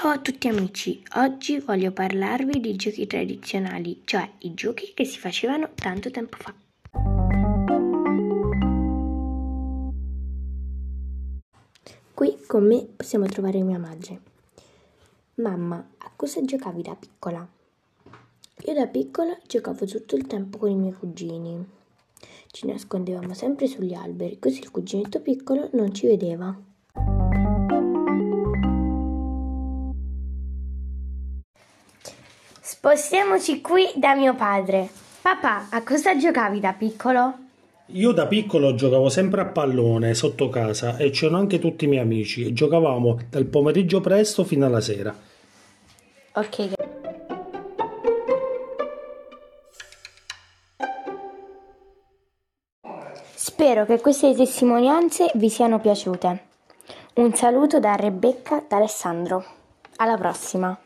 Ciao a tutti amici, oggi voglio parlarvi di giochi tradizionali, cioè i giochi che si facevano tanto tempo fa. Qui con me possiamo trovare mia madre. Mamma, a cosa giocavi da piccola? Io da piccola giocavo tutto il tempo con i miei cugini. Ci nascondevamo sempre sugli alberi, così il cuginetto piccolo non ci vedeva. Spostiamoci qui da mio padre. Papà, a cosa giocavi da piccolo? Io da piccolo giocavo sempre a pallone sotto casa e c'erano anche tutti i miei amici e giocavamo dal pomeriggio presto fino alla sera. Ok. Spero che queste testimonianze vi siano piaciute. Un saluto da Rebecca da Alessandro. Alla prossima!